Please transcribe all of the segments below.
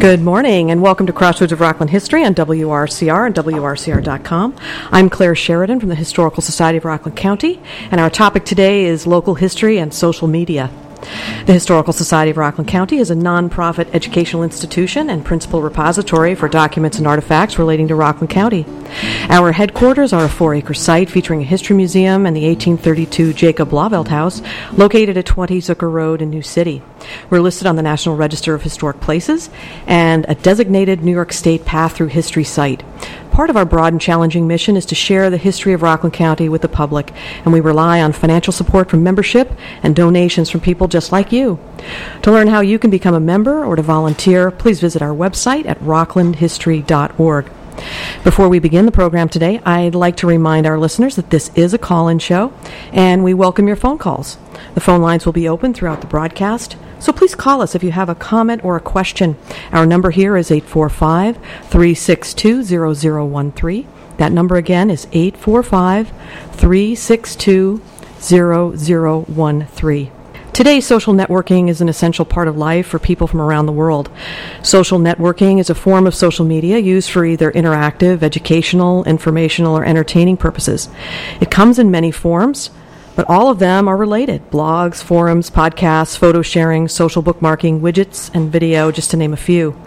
Good morning, and welcome to Crossroads of Rockland History on WRCR and WRCR.com. I'm Claire Sheridan from the Historical Society of Rockland County, and our topic today is local history and social media. The Historical Society of Rockland County is a nonprofit educational institution and principal repository for documents and artifacts relating to Rockland County. Our headquarters are a four acre site featuring a history museum and the 1832 Jacob Blauvelt House, located at 20 Zukor Road in New City. We're listed on the National Register of Historic Places and a designated New York State Path Through History site. Part of our broad and challenging mission is to share the history of Rockland County with the public, and we rely on financial support from membership and donations from people just like you. To learn how you can become a member or to volunteer, please visit our website at rocklandhistory.org. Before we begin the program today, I'd like to remind our listeners that this is a call in show and we welcome your phone calls. The phone lines will be open throughout the broadcast, so please call us if you have a comment or a question. Our number here is 845 362 0013. That number again is 845 362 0013. Today, social networking is an essential part of life for people from around the world. Social networking is a form of social media used for either interactive, educational, informational, or entertaining purposes. It comes in many forms, but all of them are related blogs, forums, podcasts, photo sharing, social bookmarking, widgets, and video, just to name a few.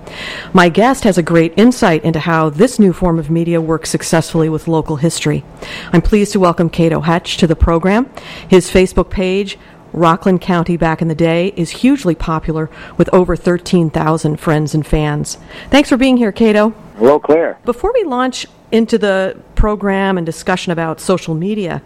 My guest has a great insight into how this new form of media works successfully with local history. I'm pleased to welcome Cato Hatch to the program. His Facebook page, Rockland County back in the day is hugely popular with over 13,000 friends and fans. Thanks for being here, Cato. Hello, Claire. Before we launch into the program and discussion about social media,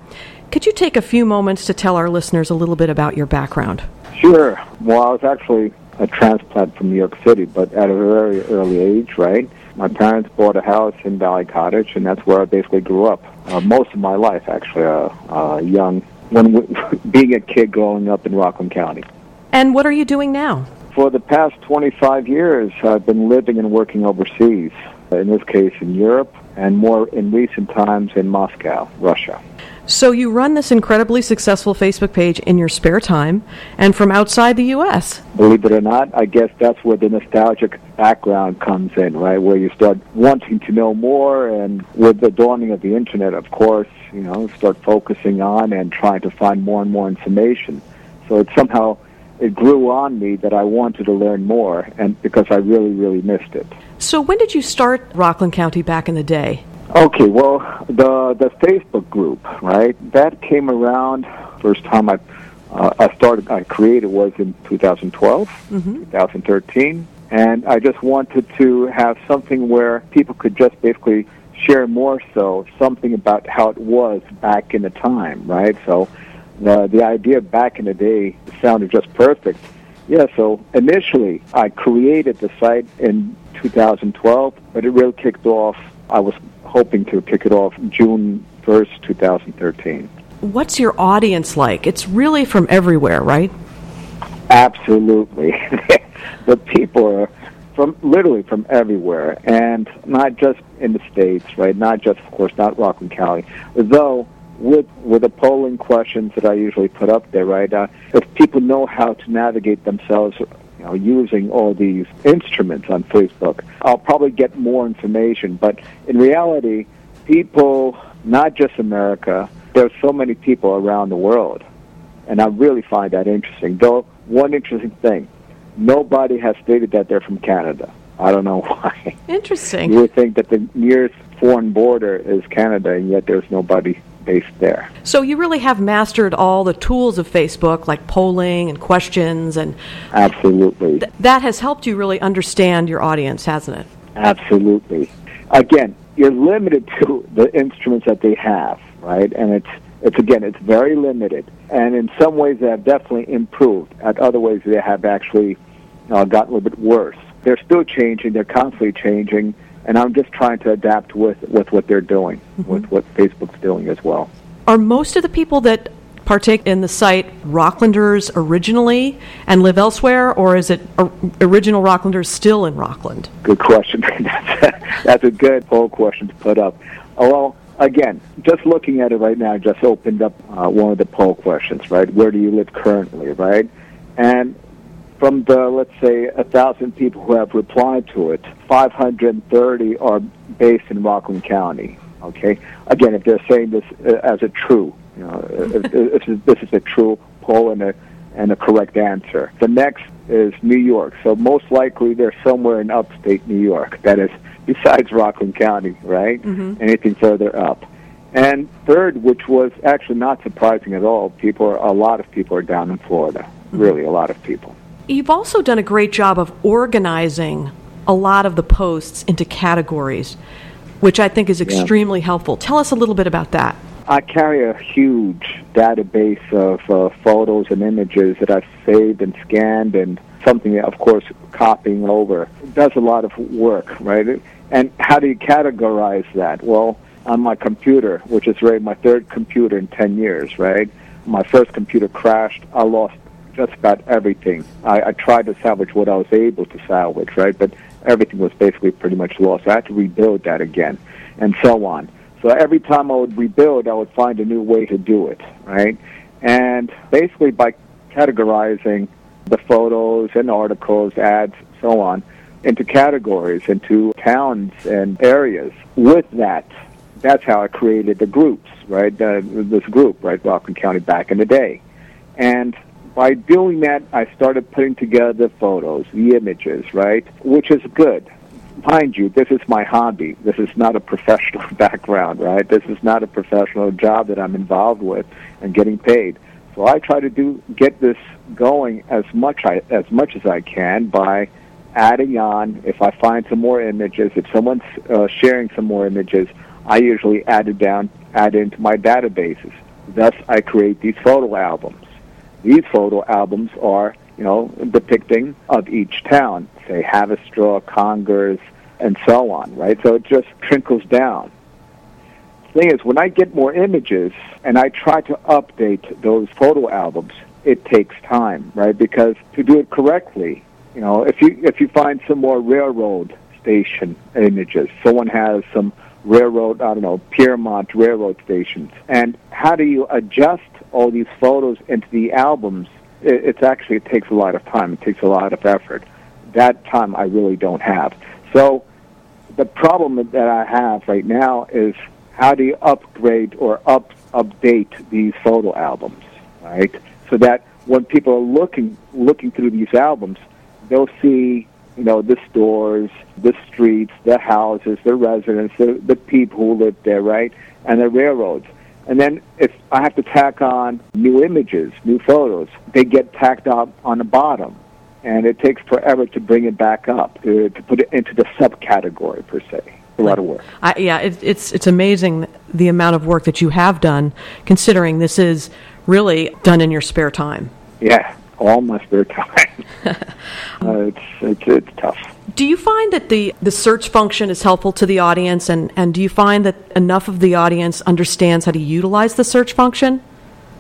could you take a few moments to tell our listeners a little bit about your background? Sure. Well, I was actually a transplant from New York City, but at a very early age, right? My parents bought a house in Valley Cottage, and that's where I basically grew up. Uh, most of my life, actually, uh, uh, young when being a kid growing up in Rockland County. And what are you doing now? For the past 25 years, I've been living and working overseas. In this case, in Europe, and more in recent times in Moscow, Russia. So you run this incredibly successful Facebook page in your spare time and from outside the U.S. Believe it or not, I guess that's where the nostalgic background comes in, right? Where you start wanting to know more, and with the dawning of the internet, of course, you know, start focusing on and trying to find more and more information. So it somehow it grew on me that I wanted to learn more, and because I really, really missed it. So when did you start Rockland County back in the day? Okay, well, the the Facebook group, right? That came around first time I uh, I started I created was in 2012, mm-hmm. 2013, and I just wanted to have something where people could just basically share more so something about how it was back in the time, right? So the the idea back in the day sounded just perfect. Yeah, so initially I created the site in 2012, but it really kicked off. I was hoping to kick it off June 1st, 2013. What's your audience like? It's really from everywhere, right? Absolutely. the people are from literally from everywhere, and not just in the states, right? Not just, of course, not Rockland County. Though with with the polling questions that I usually put up there, right? Uh, if people know how to navigate themselves you know, using all these instruments on Facebook, I'll probably get more information. But in reality, people, not just America, there's so many people around the world. And I really find that interesting. Though, one interesting thing, nobody has stated that they're from Canada. I don't know why. Interesting. You would think that the nearest foreign border is Canada, and yet there's nobody based there. So you really have mastered all the tools of Facebook, like polling and questions, and absolutely th- that has helped you really understand your audience, hasn't it? Absolutely. Again, you're limited to the instruments that they have, right? And it's it's again, it's very limited, and in some ways they have definitely improved. At other ways, they have actually uh, gotten a little bit worse. They're still changing. They're constantly changing and I'm just trying to adapt with, with what they're doing, mm-hmm. with what Facebook's doing as well. Are most of the people that partake in the site Rocklanders originally and live elsewhere, or is it original Rocklanders still in Rockland? Good question. that's, a, that's a good poll question to put up. Oh, well, again, just looking at it right now, I just opened up uh, one of the poll questions, right? Where do you live currently, right? And from the, let's say, a thousand people who have replied to it, 530 are based in Rockland County. Okay. Again, if they're saying this uh, as a true, you know, if, if this is a true poll and a and a correct answer. The next is New York. So most likely they're somewhere in upstate New York. That is besides Rockland County, right? Mm-hmm. Anything further up. And third, which was actually not surprising at all, people are, a lot of people are down in Florida. Mm-hmm. Really, a lot of people. You've also done a great job of organizing a lot of the posts into categories, which I think is extremely yeah. helpful. Tell us a little bit about that. I carry a huge database of uh, photos and images that I've saved and scanned and something, that, of course, copying over. It does a lot of work, right? And how do you categorize that? Well, on my computer, which is really my third computer in 10 years, right? My first computer crashed. I lost just about everything. I, I tried to salvage what I was able to salvage, right? But everything was basically pretty much lost. I had to rebuild that again, and so on. So every time I would rebuild, I would find a new way to do it, right? And basically by categorizing the photos and articles, ads, so on, into categories, into towns and areas. With that, that's how I created the groups, right? Uh, this group, right, Rockland County back in the day. And by doing that, I started putting together the photos, the images, right, which is good mind you, this is my hobby. This is not a professional background, right? This is not a professional job that I'm involved with and getting paid. So I try to do get this going as much I, as much as I can by adding on. If I find some more images, if someone's uh, sharing some more images, I usually add it down, add it into my databases. Thus, I create these photo albums. These photo albums are you know, depicting of each town, say Haverstraw, Congers, and so on, right? So it just trickles down. Thing is, when I get more images and I try to update those photo albums, it takes time, right? Because to do it correctly, you know, if you if you find some more railroad station images, someone has some railroad, I don't know, Piermont railroad stations, and how do you adjust all these photos into the albums it, it's actually it takes a lot of time. It takes a lot of effort. That time I really don't have. So the problem that I have right now is how do you upgrade or up update these photo albums, right? So that when people are looking looking through these albums, they'll see you know the stores, the streets, the houses, the residents, the, the people who live there, right, and the railroads. And then if I have to tack on new images, new photos, they get tacked up on the bottom. And it takes forever to bring it back up, to, to put it into the subcategory per se. A lot of work. I, yeah, it, it's it's amazing the amount of work that you have done, considering this is really done in your spare time. Yeah, all my spare time. uh, it's, it's it's tough. Do you find that the, the search function is helpful to the audience, and, and do you find that enough of the audience understands how to utilize the search function?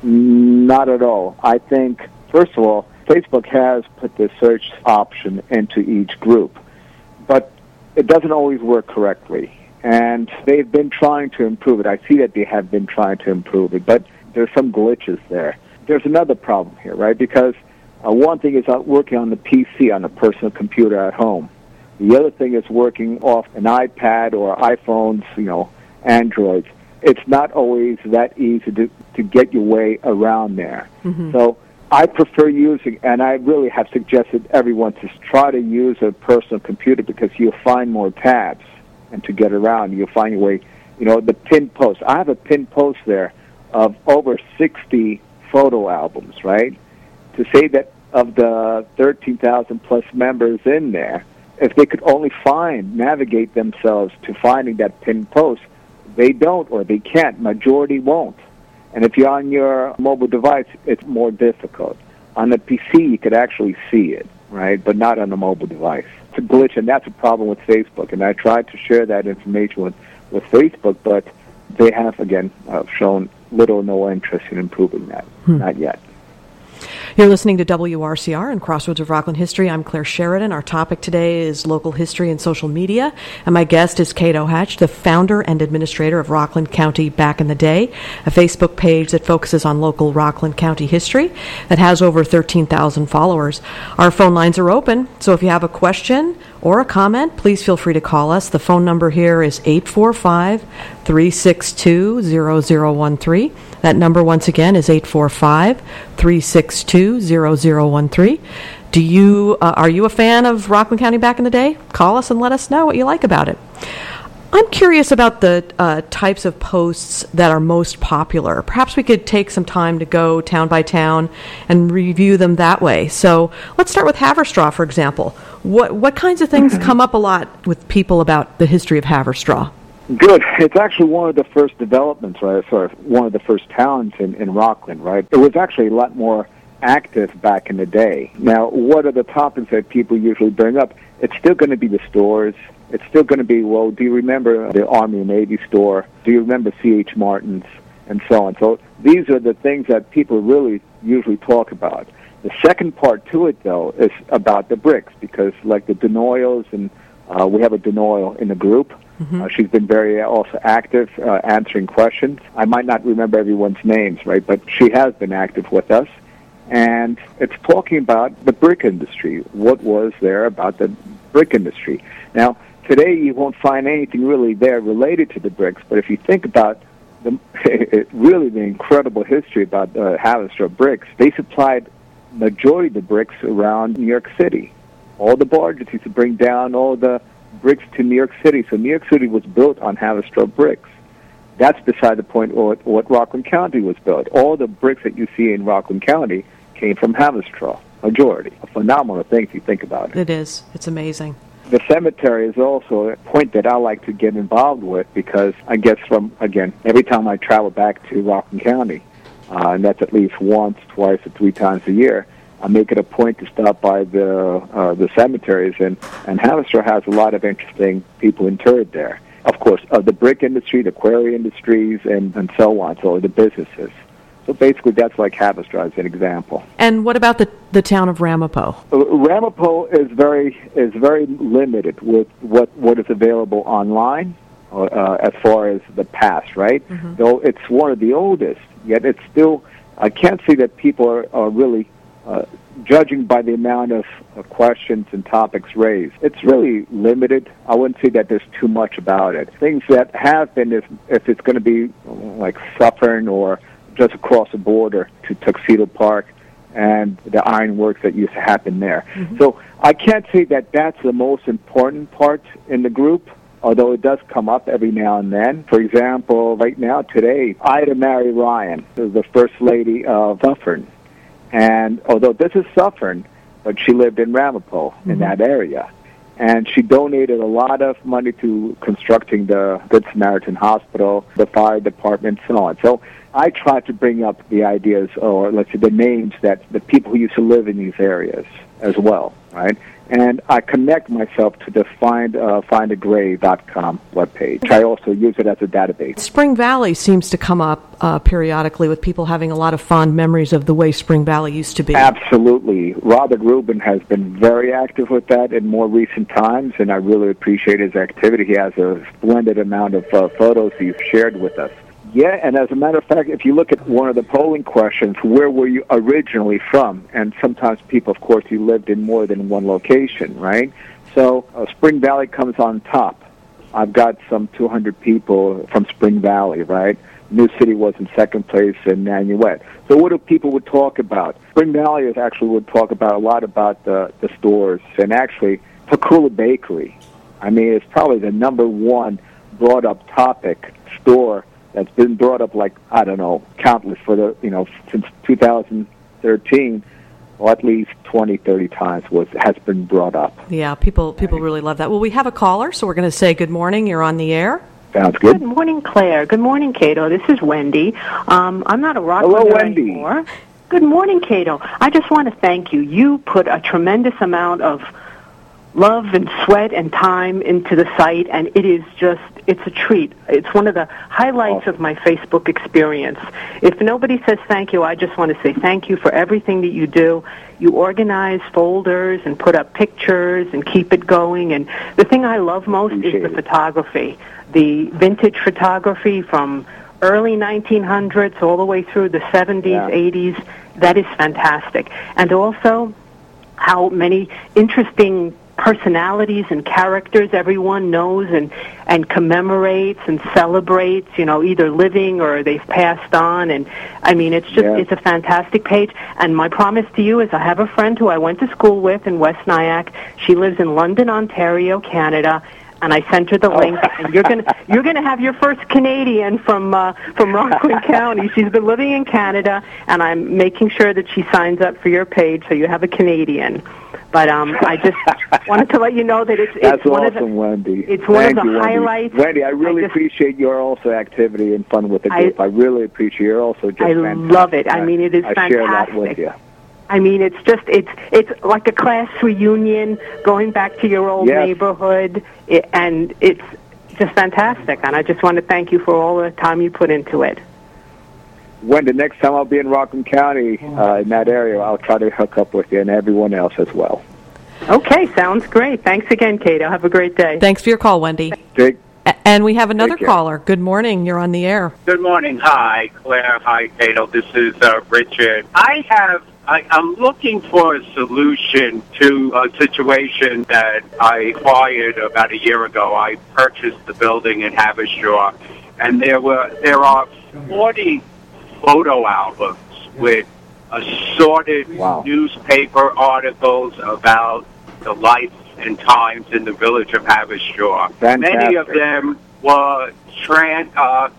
Not at all. I think, first of all, Facebook has put the search option into each group, but it doesn't always work correctly. And they've been trying to improve it. I see that they have been trying to improve it, but there's some glitches there. There's another problem here, right? Because uh, one thing is working on the PC, on a personal computer at home. The other thing is working off an iPad or iPhones, you know, Androids. It's not always that easy to, to get your way around there. Mm-hmm. So I prefer using, and I really have suggested everyone to try to use a personal computer because you'll find more tabs, and to get around, you'll find your way. You know, the pin post. I have a pin post there of over 60 photo albums, right? To say that of the 13,000 plus members in there, if they could only find, navigate themselves to finding that pinned post, they don't or they can't. Majority won't. And if you're on your mobile device, it's more difficult. On the PC, you could actually see it, right? But not on the mobile device. It's a glitch, and that's a problem with Facebook. And I tried to share that information with, with Facebook, but they have, again, uh, shown little or no interest in improving that. Hmm. Not yet. You're listening to WRCR and Crossroads of Rockland History. I'm Claire Sheridan. Our topic today is local history and social media, and my guest is Cato Hatch, the founder and administrator of Rockland County Back in the Day, a Facebook page that focuses on local Rockland County history that has over 13,000 followers. Our phone lines are open, so if you have a question or a comment, please feel free to call us. The phone number here is 845 362 0013. That number, once again, is 845 362 0013. Do you, uh, are you a fan of Rockland County back in the day? Call us and let us know what you like about it. I'm curious about the uh, types of posts that are most popular. Perhaps we could take some time to go town by town and review them that way. So let's start with Haverstraw, for example. What what kinds of things come up a lot with people about the history of Haverstraw? Good. It's actually one of the first developments, right? Sorry, one of the first towns in, in Rockland, right? It was actually a lot more active back in the day. Now, what are the topics that people usually bring up? It's still going to be the stores. It's still going to be, well, do you remember the Army and Navy store? Do you remember C.H. Martin's? And so on. So these are the things that people really usually talk about. The second part to it, though, is about the bricks, because like the Denoyelles, and uh, we have a Denoyelle in the group, Mm-hmm. Uh, she's been very also active, uh, answering questions. I might not remember everyone's names, right, but she has been active with us. And it's talking about the brick industry. What was there about the brick industry? Now, today you won't find anything really there related to the bricks, but if you think about the, really the incredible history about uh, Haverstraw bricks, they supplied majority of the bricks around New York City. All the barges used to bring down all the bricks to New York City. So New York City was built on Haverstraw bricks. That's beside the point what, what Rockland County was built. All the bricks that you see in Rockland County came from Haverstraw, majority. A phenomenal thing if you think about it. It is. It's amazing. The cemetery is also a point that I like to get involved with because I guess from, again, every time I travel back to Rockland County, uh, and that's at least once, twice, or three times a year, I make it a point to stop by the uh, the cemeteries, and and Haverstraw has a lot of interesting people interred there. Of course, of the brick industry, the quarry industries, and and so on. So the businesses. So basically, that's like Haverstraw as an example. And what about the the town of Ramapo? Uh, Ramapo is very is very limited with what what is available online. Uh, uh as far as the past, right? Mm-hmm. Though it's one of the oldest, yet it's still. I can't see that people are, are really uh, judging by the amount of uh, questions and topics raised, it's really limited. I wouldn't say that there's too much about it. Things that have been, if, if it's going to be like Suffern or just across the border to Tuxedo Park and the ironworks that used to happen there. Mm-hmm. So I can't say that that's the most important part in the group although it does come up every now and then. For example, right now, today, Ida Barry Ryan, is the First Lady of Suffern, and although this is Suffern, but she lived in Ramapo mm-hmm. in that area. And she donated a lot of money to constructing the Good Samaritan Hospital, the fire department, and so on. So I try to bring up the ideas, or let's say the names that the people who used to live in these areas as well, right? and I connect myself to the find uh, findagrave.com webpage. I also use it as a database. Spring Valley seems to come up uh, periodically with people having a lot of fond memories of the way Spring Valley used to be. Absolutely. Robert Rubin has been very active with that in more recent times, and I really appreciate his activity. He has a splendid amount of uh, photos he's shared with us. Yeah, and as a matter of fact, if you look at one of the polling questions, where were you originally from? And sometimes people, of course, you lived in more than one location, right? So uh, Spring Valley comes on top. I've got some 200 people from Spring Valley, right? New City was in second place in Nanuet. So what do people would talk about? Spring Valley is actually would talk about a lot about the, the stores and actually Pakula Bakery. I mean, it's probably the number one brought up topic store that's been brought up like I don't know countless for the you know since 2013 or at least 20 30 times was has been brought up. Yeah people people really love that. Well we have a caller so we're going to say good morning. You're on the air. Sounds good. Good morning claire. Good morning cato. This is wendy. Um, i'm not a rock hello wendy. anymore. good morning cato. I just want to thank you. You put a tremendous amount of love and sweat and time into the site, and it is just, it's a treat. It's one of the highlights of my Facebook experience. If nobody says thank you, I just want to say thank you for everything that you do. You organize folders and put up pictures and keep it going. And the thing I love most is the photography, the vintage photography from early 1900s all the way through the 70s, yeah. 80s. That is fantastic. And also how many interesting personalities and characters everyone knows and and commemorates and celebrates you know either living or they've passed on. And i mean it's just yeah. it's a fantastic page. And my promise to you is i have a friend who i went to school with in west nyack. She lives in london ontario canada and I sent her the oh. link. And you're gonna you're gonna have your first Canadian from uh, from Rockland County. She's been living in Canada, and I'm making sure that she signs up for your page, so you have a Canadian. But um, I just wanted to let you know that it's, it's That's one awesome, of the, Wendy. It's one Thank of the you, highlights. Wendy, I really I just, appreciate your also activity and fun with the group. I, I really appreciate you're also just I fantastic. love it. I mean, it is I fantastic. share that with you. I mean, it's just it's it's like a class reunion, going back to your old yes. neighborhood, it, and it's just fantastic. And I just want to thank you for all the time you put into it. When the next time I'll be in Rockland County uh, in that area, I'll try to hook up with you and everyone else as well. Okay, sounds great. Thanks again, Cato. Have a great day. Thanks for your call, Wendy. Take, and we have another caller. Good morning. You're on the air. Good morning. Hi, Claire. Hi, Cato. This is uh, Richard. I have I, am looking for a solution to a situation that I acquired about a year ago. I purchased the building in Haverstraw, and there were there are 40 photo albums with assorted wow. newspaper articles about the life and times in the village of Haverstraw. Fantastic. Many of them were trans. Uh,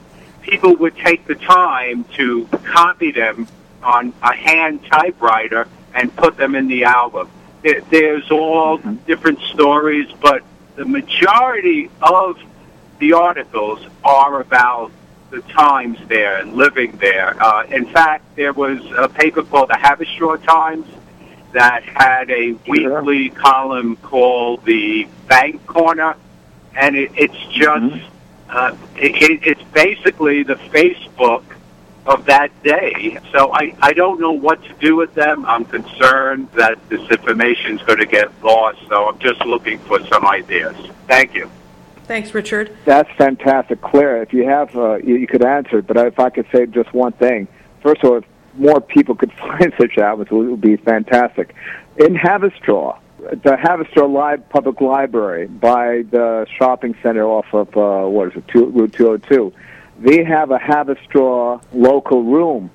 people would take the time to copy them on a hand typewriter and put them in the album. There's all mm-hmm. different stories, but the majority of the articles are about the times there and living there. Uh, in fact, there was a paper called the Haverstraw Times that had a weekly column called the Bank Corner, and it, it's just mm-hmm. uh, it, it's basically the Facebook of that day. So I, I don't know what to do with them. I'm concerned that this information is going to get lost, so I'm just looking for some ideas. Thank you. Thanks, Richard. That's fantastic. Claire, if you have, uh, you, you could answer, but if I could say just one thing. First of all, if more people could find such albums, it would be fantastic. In Haverstraw, the Haverstraw Live Public Library by the shopping center off of, uh, what is it, two, Route 202, they have a Haverstraw local room.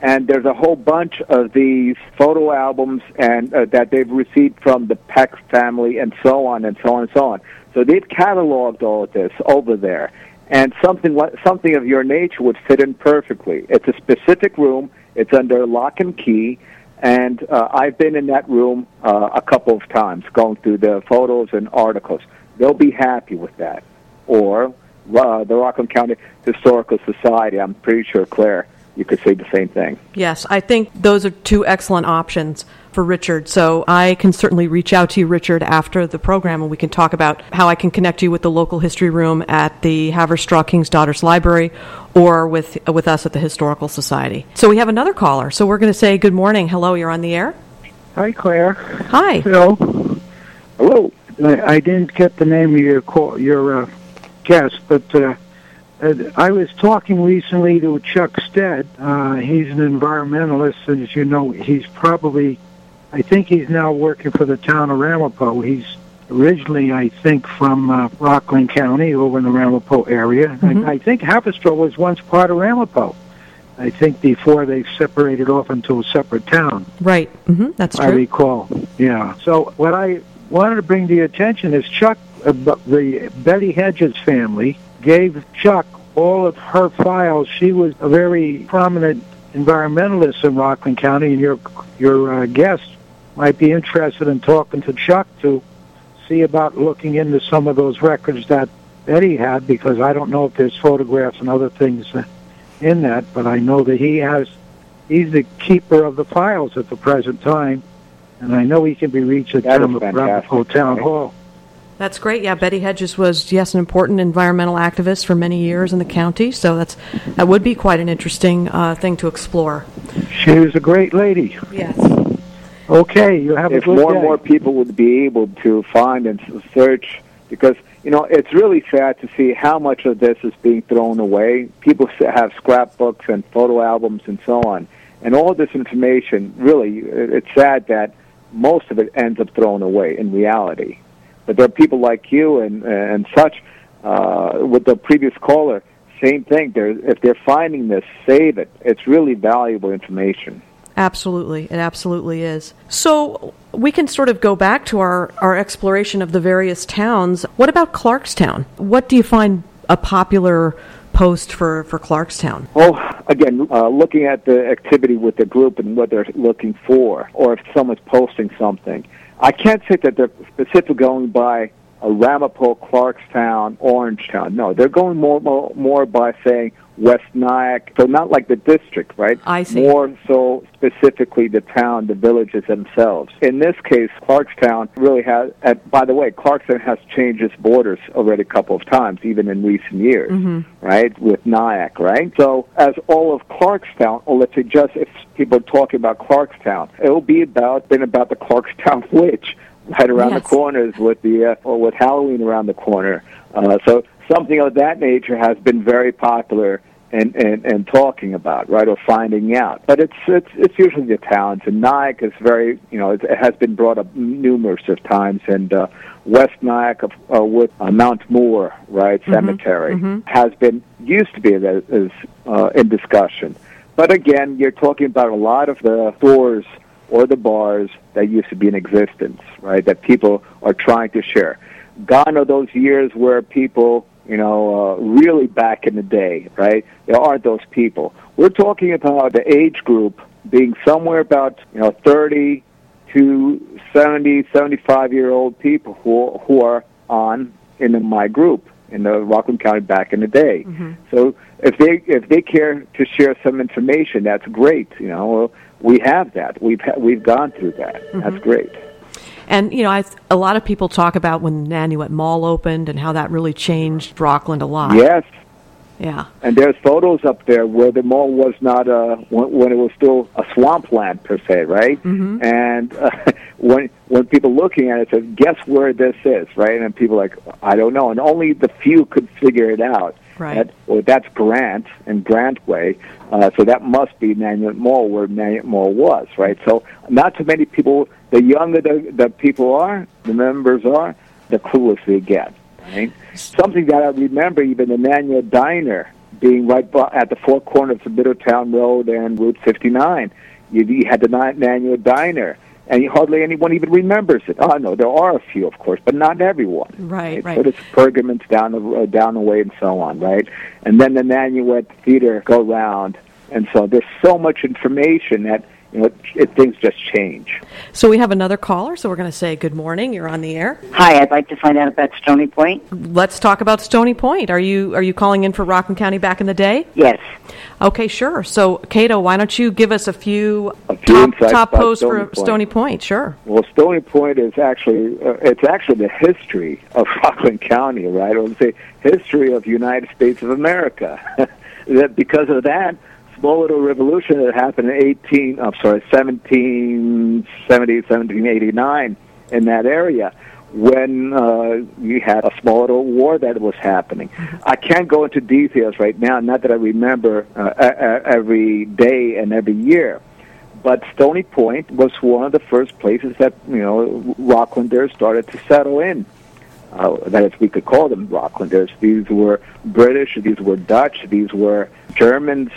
And there's a whole bunch of these photo albums and uh, that they've received from the Peck family and so on and so on and so on. So they've cataloged all of this over there. And something something of your nature would fit in perfectly. It's a specific room. It's under lock and key. And uh, I've been in that room uh, a couple of times, going through the photos and articles. They'll be happy with that. Or uh, the Rockland County Historical Society. I'm pretty sure, Claire, you could say the same thing. Yes, I think those are two excellent options for Richard. So I can certainly reach out to you, Richard, after the program, and we can talk about how I can connect you with the local history room at the Haverstraw King's Daughters Library or with with us at the Historical Society. So we have another caller. So we're going to say good morning. Hello, you're on the air. Hi, Claire. Hi. Hello. Hello. I, I didn't get the name of your call, your uh, guest, but uh, uh, I was talking recently to Chuck Stead. Uh, he's an environmentalist, and as you know, he's probably, I think he's now working for the town of Ramapo. He's originally, I think, from uh, Rockland County over in the Ramapo area. Mm-hmm. I, I think Haverstraw was once part of Ramapo. I think before they separated off into a separate town. Right. Mm-hmm. That's true. I recall. Yeah. So what I wanted to bring to your attention is Chuck the Betty Hedges family gave Chuck all of her files. She was a very prominent environmentalist in Rockland County, and your your uh, guest might be interested in talking to Chuck to see about looking into some of those records that Betty had, because I don't know if there's photographs and other things in that, but I know that he has. He's the keeper of the files at the present time, and I know he can be reached at That is Tom of Town right? Hall. That's great. Yeah, Betty Hedges was yes an important environmental activist for many years in the county, so that's that would be quite an interesting uh, thing to explore. She was a great lady. Yes. Okay, you have a if more day. and more people would be able to find and search, because you know it's really sad to see how much of this is being thrown away. People have scrapbooks and photo albums and so on, and all this information. Really, it's sad that most of it ends up thrown away in reality. But there are people like you and and such. Uh, with the previous caller, same thing. They're, if they're finding this, save it. It's really valuable information. Absolutely, it absolutely is. So we can sort of go back to our, our exploration of the various towns. What about Clarkstown? What do you find a popular post for, for Clarkstown? Well, again, uh, looking at the activity with the group and what they're looking for, or if someone's posting something, I can't say that they're specifically going by a Ramapo, Clarkstown, Orangetown. No, they're going more, more more by saying West Nyack. So not like the district, right? I see. More so specifically the town, the villages themselves. In this case, Clarkstown really has. and by the way, Clarkstown has changed its borders already a couple of times, even in recent years, right? With Nyack, right? So as all of Clarkstown, or let's say just if people are talking about Clarkstown, it will be about been about the Clarkstown witch right around Yes. the corners with the uh, or with Halloween around the corner. Uh, so something of that nature has been very popular and, and, and talking about, right, or finding out. But it's it's it's usually the towns, and Nyack is very, you know, it, it has been brought up numerous of times, and uh, West Nyack of, uh, with uh, Mount Moor, right, cemetery has been used to be that is uh, in discussion. But again, you're talking about a lot of the stores or the bars that used to be in existence, right? That people are trying to share. Gone are those years where people, you know, uh, really back in the day, right? There aren't those people. We're talking about the age group being somewhere about, you know, 30 to 70, 75 year old people who who are on in my group in the Rockland County back in the day. So if they if they care to share some information, that's great. You know, we have that. We've ha- we've gone through that. That's great. And you know, I, a lot of people talk about when Nanuet Mall opened and how that really changed Rockland a lot. Yes, Yeah. and there's photos up there where the mall was not a when, when it was still a swampland per se, right? Mm-hmm. And uh, when when people looking at it said, "Guess where this is?" Right? And people like, "I don't know," and only the few could figure it out. Right. That, well, that's Grant and Grant Way, uh, so that must be Nanuet Mall where Nanuet Mall was, right? So not too many people. The younger the, the people are, the members are, the clueless they get. Right? Something that I remember, even the Nanuet Diner being right bu- at the four corners of Middletown Road and Route 59. You, you had the Nan- Diner, and hardly anyone even remembers it. Oh no, there are a few, of course, but not everyone. Right, right. So it's pergaments down the uh, down the way and so on, right? And then the Nanuet Theater go round, and so there's so much information that you know it, it, things just change. So we have another caller, so we're going to say good morning. You're on the air. Hi, I'd like to find out about Stony Point. Let's talk about Stony Point. Are you are you calling in for Rockland County back in the day? Yes. Okay, sure. So, Cato, why don't you give us a few, A few top, top posts Stony for Point. Stony Point? Sure. Well, Stony Point is actually uh, it's actually the history of Rockland County, right? I would say history of United States of America. that because of that small little revolution that happened in 18, I'm sorry, 1770, 1789 in that area when uh, you had a small little war that was happening. I can't go into details right now, not that I remember uh, every day and every year. But Stony Point was one of the first places that you know Rocklanders started to settle in. Uh, that is, we could call them Rocklanders. These were British, these were Dutch, these were Germans,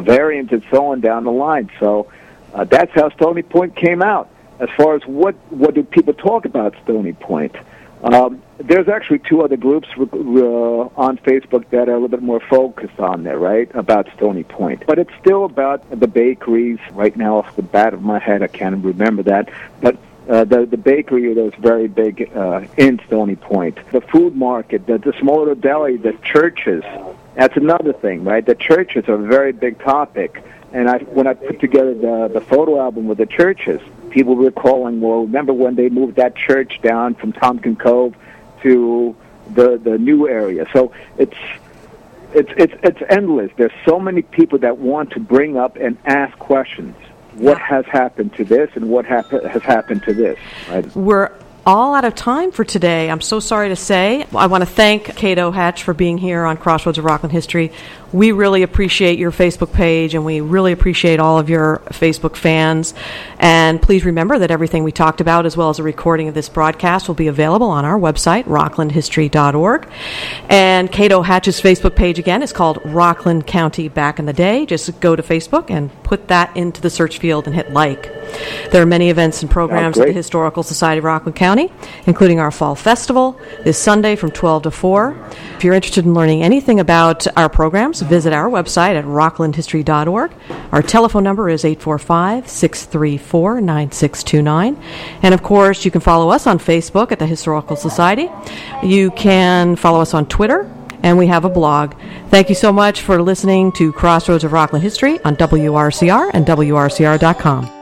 Bavarians, and so on down the line. So uh, that's how Stony Point came out. As far as what what do people talk about Stony Point? Um, there's actually two other groups uh, on Facebook that are a little bit more focused on there, right, about Stony Point. But it's still about the bakeries. Right now, off the bat of my head, I can't remember that. But uh, the the bakery that was very big uh, in Stony Point. The food market, the, the small little deli, the churches. That's another thing, right? The churches are a very big topic. And I, when I put together the the photo album with the churches, people recalling, well, remember when they moved that church down from Tompkins Cove to the the new area? So it's it's it's it's endless. There's so many people that want to bring up and ask questions. What has happened to this, and what hap- has happened to this? Right? We're all out of time for today. I'm so sorry to say. I want to thank Cato Hatch for being here on Crossroads of Rockland History. We really appreciate your Facebook page and we really appreciate all of your Facebook fans. And please remember that everything we talked about, as well as a recording of this broadcast, will be available on our website, rocklandhistory.org. And Cato Hatch's Facebook page again is called Rockland County Back in the Day. Just go to Facebook and put that into the search field and hit like. There are many events and programs at the Historical Society of Rockland County, including our Fall Festival this Sunday from 12 to 4. If you're interested in learning anything about our programs, visit our website at rocklandhistory.org. Our telephone number is 845 634 9629. And of course, you can follow us on Facebook at the Historical Society. You can follow us on Twitter and we have a blog. Thank you so much for listening to Crossroads of Rockland History on WRCR and WRCR.com.